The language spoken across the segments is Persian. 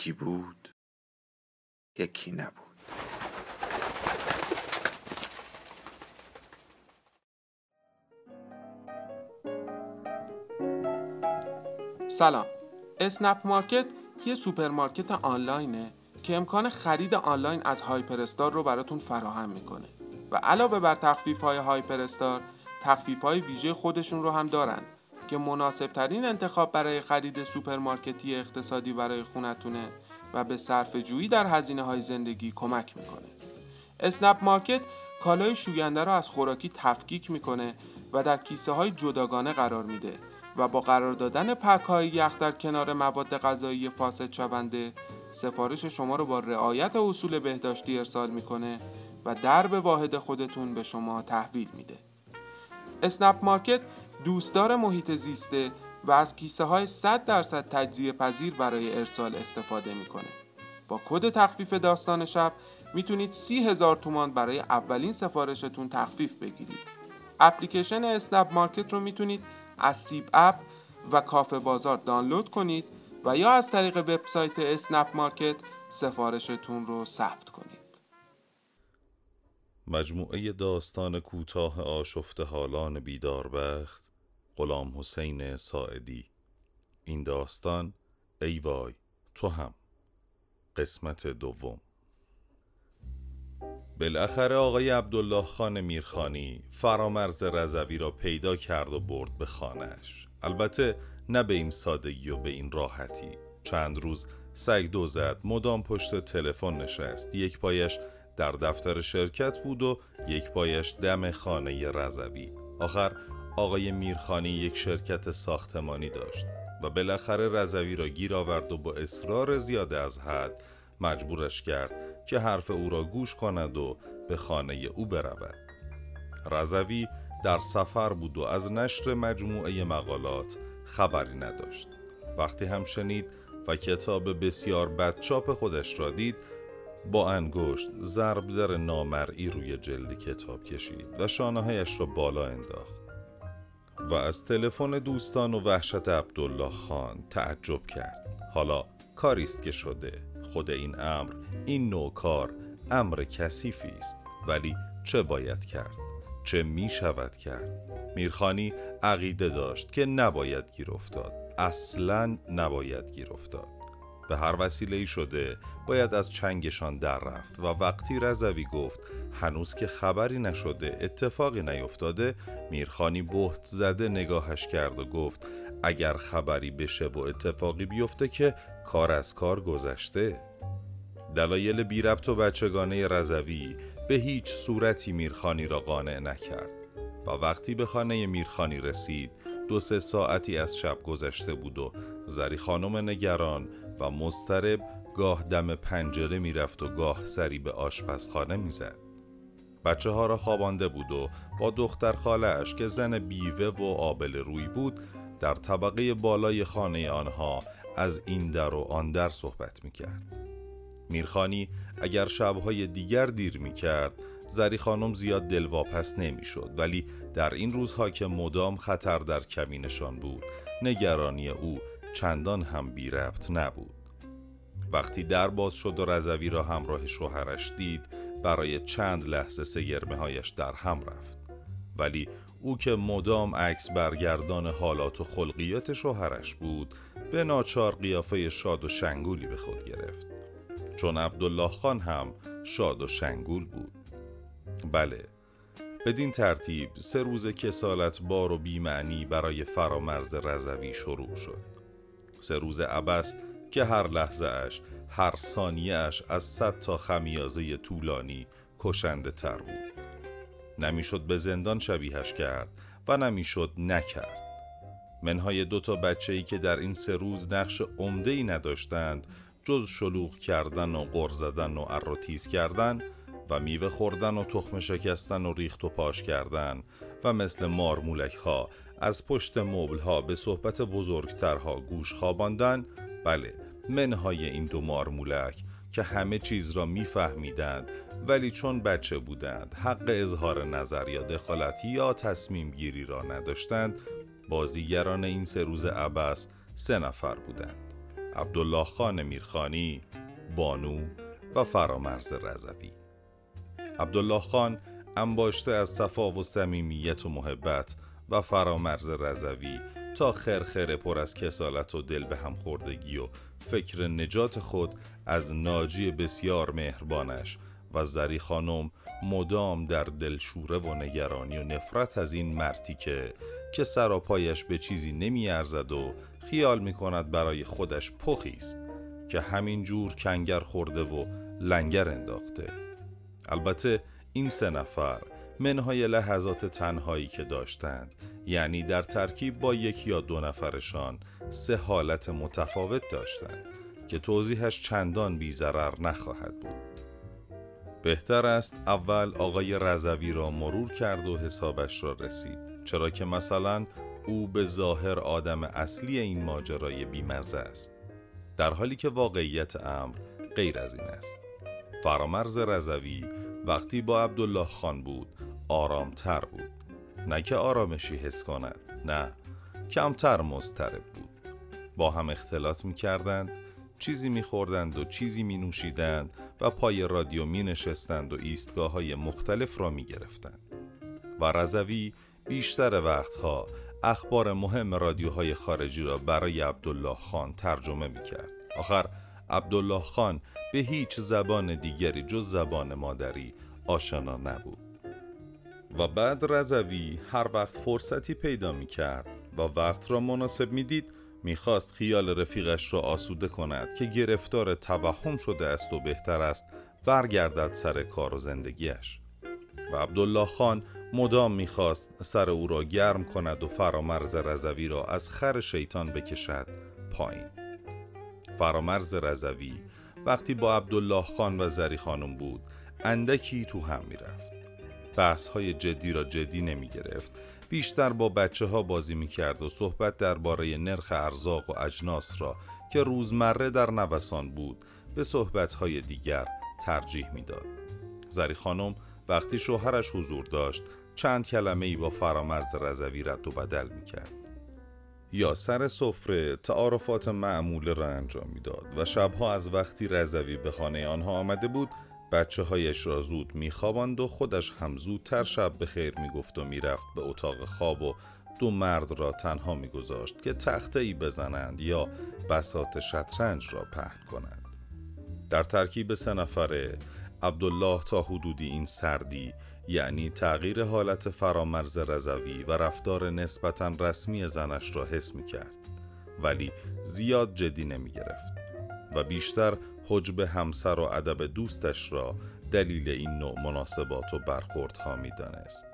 یکی بود یکی نبود. سلام. اسنپ مارکت یه سوپرمارکت آنلاینه که امکان خرید آنلاین از هایپر استار رو براتون فراهم می‌کنه. و علاوه بر تخفیف های هایپر استار تخفیف های ویژه خودشون رو هم دارن. که مناسب ترین انتخاب برای خرید سوپرمارکتی اقتصادی برای خونتونه و به صرفه جویی در هزینه های زندگی کمک می‌کنه. اسنپ مارکت کالای شوینده را از خوراکی تفکیک می‌کنه و در کیسه های جداگانه قرار میده و با قرار دادن پک های یخ در کنار مواد غذایی فاسد شونده سفارش شما رو با رعایت اصول بهداشتی ارسال می‌کنه و درب واحد خودتون به شما تحویل میده. اسنپ مارکت دوستدار محیط زیسته و از کیسه های 100 درصد تجزیه پذیر برای ارسال استفاده می‌کنه. با کد تخفیف داستان شب می‌تونید سی هزار تومان برای اولین سفارشتون تخفیف بگیرید. اپلیکیشن اسنپ مارکت رو می‌تونید از سیب اپ و کافه بازار دانلود کنید و یا از طریق وبسایت اسنپ مارکت سفارشتون رو ثبت کنید. مجموعه داستان کوتاه آشفته حالان بیداربخت غلام حسین ساعدی. این داستان ای وای تو هم. قسمت دوم. بالاخره آقای عبدالله خان میرخانی فرامرز رضوی را پیدا کرد و برد به خانهش البته نه به این سادگی و به این راحتی. چند روز سگ دو زد مدام پشت تلفن نشست. یک پایش در دفتر شرکت بود و یک پایش دم خانه رضوی. آخر آقای میرخانی یک شرکت ساختمانی داشت و بالاخره رضوی را گیر آورد و با اصرار زیاده از حد مجبورش کرد که حرف او را گوش کند و به خانه او برود. رضوی در سفر بود و از نشر مجموعه مقالات خبری نداشت. وقتی هم شنید و کتاب بسیار بدچاپ خودش را دید با انگشت ضرب در نامرئی روی جلد کتاب کشید و شانههایش را بالا انداخت. و از تلفن دوستان و وحشت عبدالله خان تعجب کرد. حالا کاریست که شده. خود این امر این نوع کار امر کثیفی است. ولی چه باید کرد؟ چه می شود کرد؟ میرخانی عقیده داشت که نباید گیر افتاد. اصلا نباید گیر افتاد. به هر وسیله ای شده باید از چنگشان در رفت. و وقتی رضوی گفت هنوز که خبری نشده اتفاقی نیفتاده. میرخانی بهت زده نگاهش کرد و گفت اگر خبری بشه و اتفاقی بیفته که کار از کار گذشته. دلایل بی ربط و بچگانه رضوی به هیچ صورتی میرخانی را قانع نکرد. و وقتی به خانه میرخانی رسید دو سه ساعتی از شب گذشته بود و زری خانم نگران و مسترب گاه دم پنجره می‌رفت و گاه سری به آشپزخانه می‌زد. بچه ها را خوابانده بود و با دختر خالش که زن بیوه و آبل روی بود در طبقه بالای خانه آنها از این در و آن در صحبت می‌کرد. میرخانی اگر شبهای دیگر دیر می‌کرد زری خانم زیاد دلواپس نمی‌شد ولی در این روزها که مدام خطر در کمینشان بود نگرانی او چندان هم بی ربط نبود. وقتی در باز شد و رضوی را همراه شوهرش دید برای چند لحظه سگرمه هایش در هم رفت. ولی او که مدام عکس برگردان حالات و خلقیات شوهرش بود به ناچار قیافه شاد و شنگولی به خود گرفت. چون عبدالله خان هم شاد و شنگول بود. بله بدین ترتیب سه روز کسالت بار و بیمعنی برای فرامرز رضوی شروع شد. سه روز عبس که هر لحظه اش هر ثانیه اش از صد تا خمیازه طولانی کشنده تر بود. نمی‌شد به زندان شبیهش کرد و نمی‌شد نکرد. منهای دو تا بچه ای که در این سه روز نقش عمده ای نداشتند جز شلوغ کردن و غر زدن و اروتیز کردن و میوه خوردن و تخم شکستن و ریخت و پاش کردن و مثل مارمولک ها از پشت مبل ها به صحبت بزرگترها گوش خواباندن؟ بله منهای این دو مارمولک که همه چیز را میفهمیدند ولی چون بچه بودند حق اظهار نظر یا دخالت یا تصمیم گیری را نداشتند بازیگران این سه روز عبس سه نفر بودند عبدالله خان میرخانی بانو و فرامرز رضوی. عبدالله خان انباشته از صفا و صمیمیت و محبت و فرامرز رضوی تا خرخره پر از کسالت و دل به هم خوردگی و فکر نجات خود از ناجی بسیار مهربانش و زری خانم مدام در دلشوره و نگرانی و نفرت از این مرتی که که سراپایش به چیزی نمی ارزد و خیال می کند برای خودش پخی است که همین جور کنگر خورده و لنگر انداخته. البته این سه نفر منهای لحظات تنهایی که داشتند. یعنی در ترکیب با یک یا دو نفرشان سه حالت متفاوت داشتند که توضیحش چندان بیزرر نخواهد بود. بهتر است اول آقای رضوی را مرور کرد و حسابش را رسید. چرا که مثلا او به ظاهر آدم اصلی این ماجرای بیمزه است. در حالی که واقعیت امر غیر از این است. فرامرز رضوی وقتی با عبدالله خان بود آرامتر بود. نه که آرامشی حس کند نه کمتر مضطرب بود. با هم اختلاط می کردند چیزی می خوردند و چیزی می نوشیدند و پای رادیو می نشستند و ایستگاه های مختلف را می گرفتند و رضوی بیشتر وقتها اخبار مهم رادیوهای خارجی را برای عبدالله خان ترجمه می کرد آخر عبدالله خان به هیچ زبان دیگری جز زبان مادری آشنا نبود. و بعد رضوی هر وقت فرصتی پیدا می کرد و وقت را مناسب می دید می‌خواست خیال رفیقش را آسوده کند که گرفتار توهم شده است و بهتر است برگردد سر کار و زندگیش و عبدالله خان مدام می‌خواست سر او را گرم کند و فرامرز رضوی را از خر شیطان بکشد پایین. فرامرز رضوی وقتی با عبدالله خان و زری خانم بود اندکی تو هم می‌رفت. بحث های جدی را جدی نمی گرفت بیشتر با بچه ها بازی می کرد و صحبت درباره نرخ ارزاق و اجناس را که روزمره در نوسان بود به صحبت های دیگر ترجیح می‌داد. زری خانم وقتی شوهرش حضور داشت چند کلمه ای با فرامرز رضوی رد و بدل می کرد. یا سر سفره تعارفات معمول را انجام می‌داد و شبها از وقتی رضوی به خانه آنها آمده بود بچه هایش را زود میخواباند و خودش هم زودتر شب به خیر می‌گفت و می‌رفت به اتاق خواب و دو مرد را تنها میگذاشت که تخته ای بزنند یا بسات شطرنج را پهن کنند. در ترکیب سه نفره عبدالله تا حدودی این سردی یعنی تغییر حالت فرامرز رضوی و رفتار نسبتا رسمی زنش را حس می کرد ولی زیاد جدی نمی گرفت و بیشتر حجب همسر و ادب دوستش را دلیل این نوع مناسبات و برخوردها می دانست.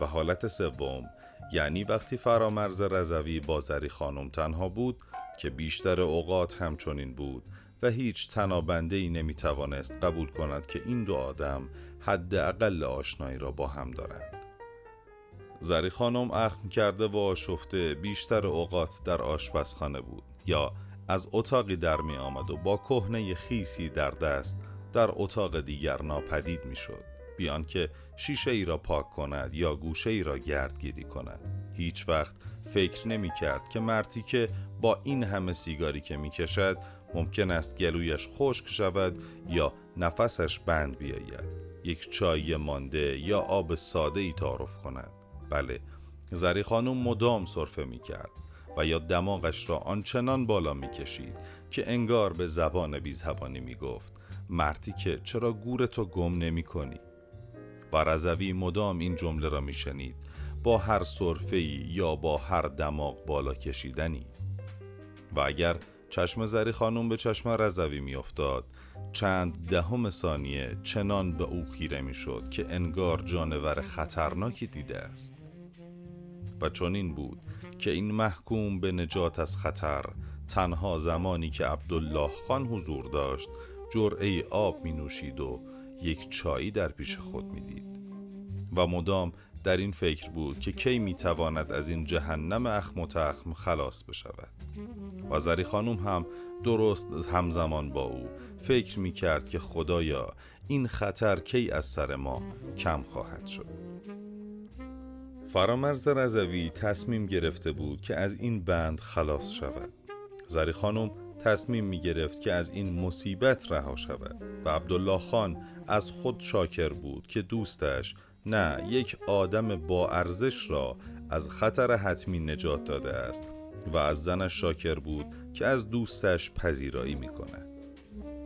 و حالت سوم یعنی وقتی فرامرز رضوی با زری خانم تنها بود که بیشتر اوقات همچنین بود و هیچ تنابنده ای نمی توانست قبول کند که این دو آدم حداقل آشنایی را با هم دارند. زری خانم اخم کرده و آشفته بیشتر اوقات در آشپزخانه بود یا از اتاقی در می آمد و با کهنه خیسی در دست در اتاق دیگر ناپدید می شد بیان که شیشه ای را پاک کند یا گوشه ای را گردگیری کند. هیچ وقت فکر نمی کرد که مرتی که با این همه سیگاری که می کشد ممکن است گلویش خشک شود یا نفسش بند بیاید. یک چای مانده یا آب ساده ای تعارف کند. بله زری خانم مدام صرفه می کرد. و یا دماغش را آنچنان بالا می کشید که انگار به زبان بی زبانی می گفت مرتی که چرا گورتو گم نمی کنی و رضوی مدام این جمله را می شنید با هر صرفه یا با هر دماغ بالا کشیدنی. و اگر چشم زری خانم به چشم رضوی می افتاد چند دهم ثانیه چنان به او خیره می شد که انگار جانور خطرناکی دیده است. و چنین بود که این محکوم به نجات از خطر تنها زمانی که عبدالله خان حضور داشت جرعه آب می نوشید و یک چایی در پیش خود می دید و مدام در این فکر بود که کی می تواند از این جهنم اخم و تخم خلاص بشود. و زری خانوم هم درست همزمان با او فکر می کرد که خدایا این خطر کی از سر ما کم خواهد شد. فرامرز رزوی تصمیم گرفته بود که از این بند خلاص شود زری خانم تصمیم می گرفت که از این مصیبت رها شود و عبدالله خان از خود شاکر بود که دوستش نه یک آدم با ارزش را از خطر حتمی نجات داده است و از زنش شاکر بود که از دوستش پذیرایی می کند.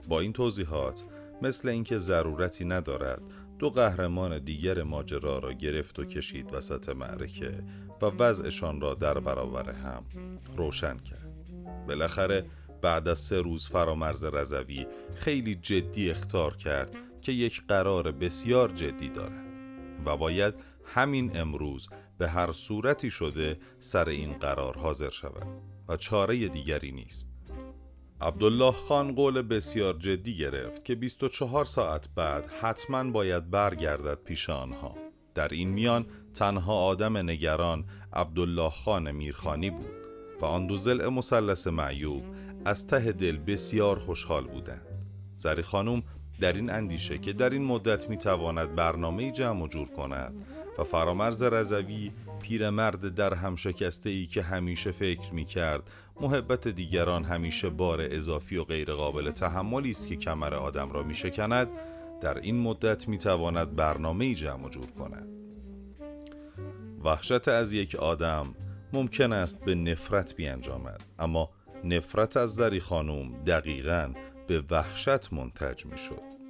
با این توضیحات مثل اینکه ضرورتی ندارد دو قهرمان دیگر ماجرا را گرفت و کشید وسط معرکه و وضعشان را در برابر هم روشن کرد. بالاخره بعد از سه روز فرامرز رضوی خیلی جدی اختار کرد که یک قرار بسیار جدی دارد و باید همین امروز به هر صورتی شده سر این قرار حاضر شود و چاره دیگری نیست. عبدالله خان قول بسیار جدی گرفت که 24 ساعت بعد حتما باید برگردد پیش آنها. در این میان تنها آدم نگران عبدالله خان میرخانی بود و آن دو زل مثلث معیوب از ته دل بسیار خوشحال بودند. زری خانم در این اندیشه که در این مدت می‌تواند برنامه جمع و جور کند و فرامرز رضوی پیرمرد در هم ای که همیشه فکر می کرد محبت دیگران همیشه بار اضافی و غیر قابل تحملی است که کمر آدم را می شکند در این مدت می تواند برنامه جمع و جور کند. وحشت از یک آدم ممکن است به نفرت بیانجامد اما نفرت از زری خانوم دقیقا به وحشت منتج می شد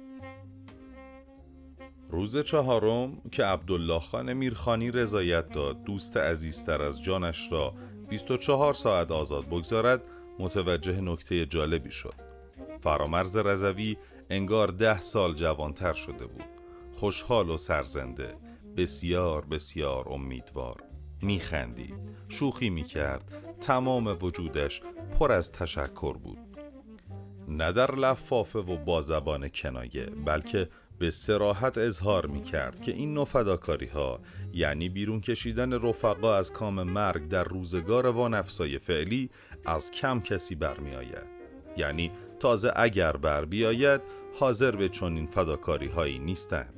روز چهارم که عبدالله خان میرخانی رضایت داد دوست عزیزتر از جانش را 24 ساعت آزاد بگذارد متوجه نکته جالبی شد. فرامرز رضوی انگار ده سال جوانتر شده بود. خوشحال و سرزنده بسیار بسیار امیدوار. میخندید. شوخی می‌کرد. تمام وجودش پر از تشکر بود. نه در لفافه و با زبان کنایه بلکه به سراحت اظهار می کرد که این نوع فداکاری ها یعنی بیرون کشیدن رفقا از کام مرگ در روزگار وانفسای فعلی از کم کسی برمی آید. یعنی تازه اگر بر بیاید حاضر به چنین فداکاری هایی نیستند.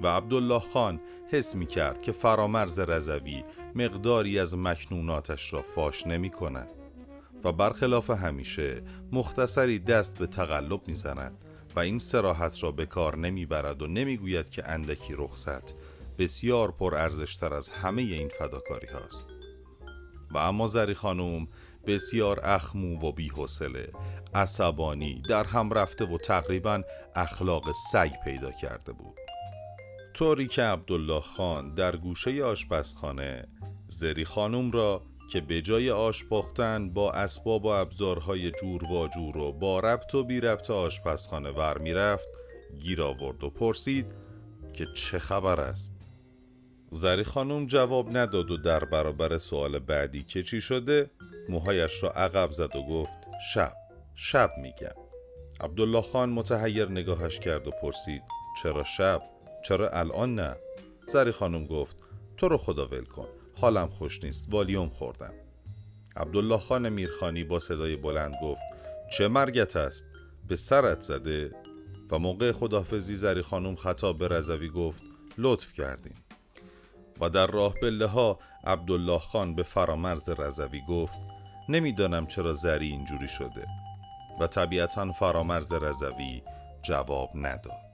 و عبدالله خان حس می کرد که فرامرز رضوی مقداری از مکنوناتش را فاش نمی کند و برخلاف همیشه مختصری دست به تقلب می زند و این سراحت را به کار نمی‌برد و نمی‌گوید که اندکی رخصت بسیار پر ارزشتر از همه این فداکاری هاست. و اما زری خانوم بسیار اخمو و بیحوصله عصبانی در هم رفته و تقریبا اخلاق سگ پیدا کرده بود. طوری که عبدالله خان در گوشه آشپزخانه زری خانوم را که به جای آش پختن با اسباب و ابزارهای جور و جور و با ربط و بی ربط آشپزخانه ور می‌رفت گیر آورد و پرسید که چه خبر است؟ زری خانم جواب نداد و در برابر سوال بعدی که چی شده موهایش را عقب زد و گفت شب شب میگم. عبدالله خان متحیر نگاهش کرد و پرسید چرا شب؟ چرا الان نه؟ زری خانم گفت تو رو خدا ول کن. حالم خوش نیست والیوم خوردم. عبدالله خان میرخانی با صدای بلند گفت چه مرگت است؟ به سرت زده. و موقع خدافزی زری خانم خطاب به رضوی گفت لطف کردیم. و در راه بله ها عبدالله خان به فرامرز رضوی گفت نمی‌دانم چرا زری اینجوری شده. و طبیعتا فرامرز رضوی جواب نداد.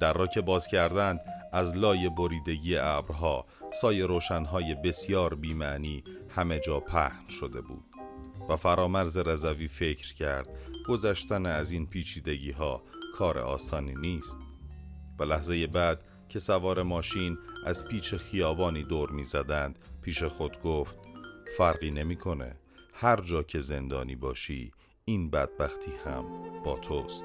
در را که باز کردند از لای بریدگی ابرها سایه روشنهای بسیار بیمعنی همه جا پهن شده بود. و فرامرز رضوی فکر کرد گذشتن از این پیچیدگی ها کار آسانی نیست. و لحظه بعد که سوار ماشین از پیچ خیابانی دور می زدند پیش خود گفت فرقی نمی‌کنه. هر جا که زندانی باشی این بدبختی هم با توست.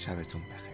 شبتون بخیر.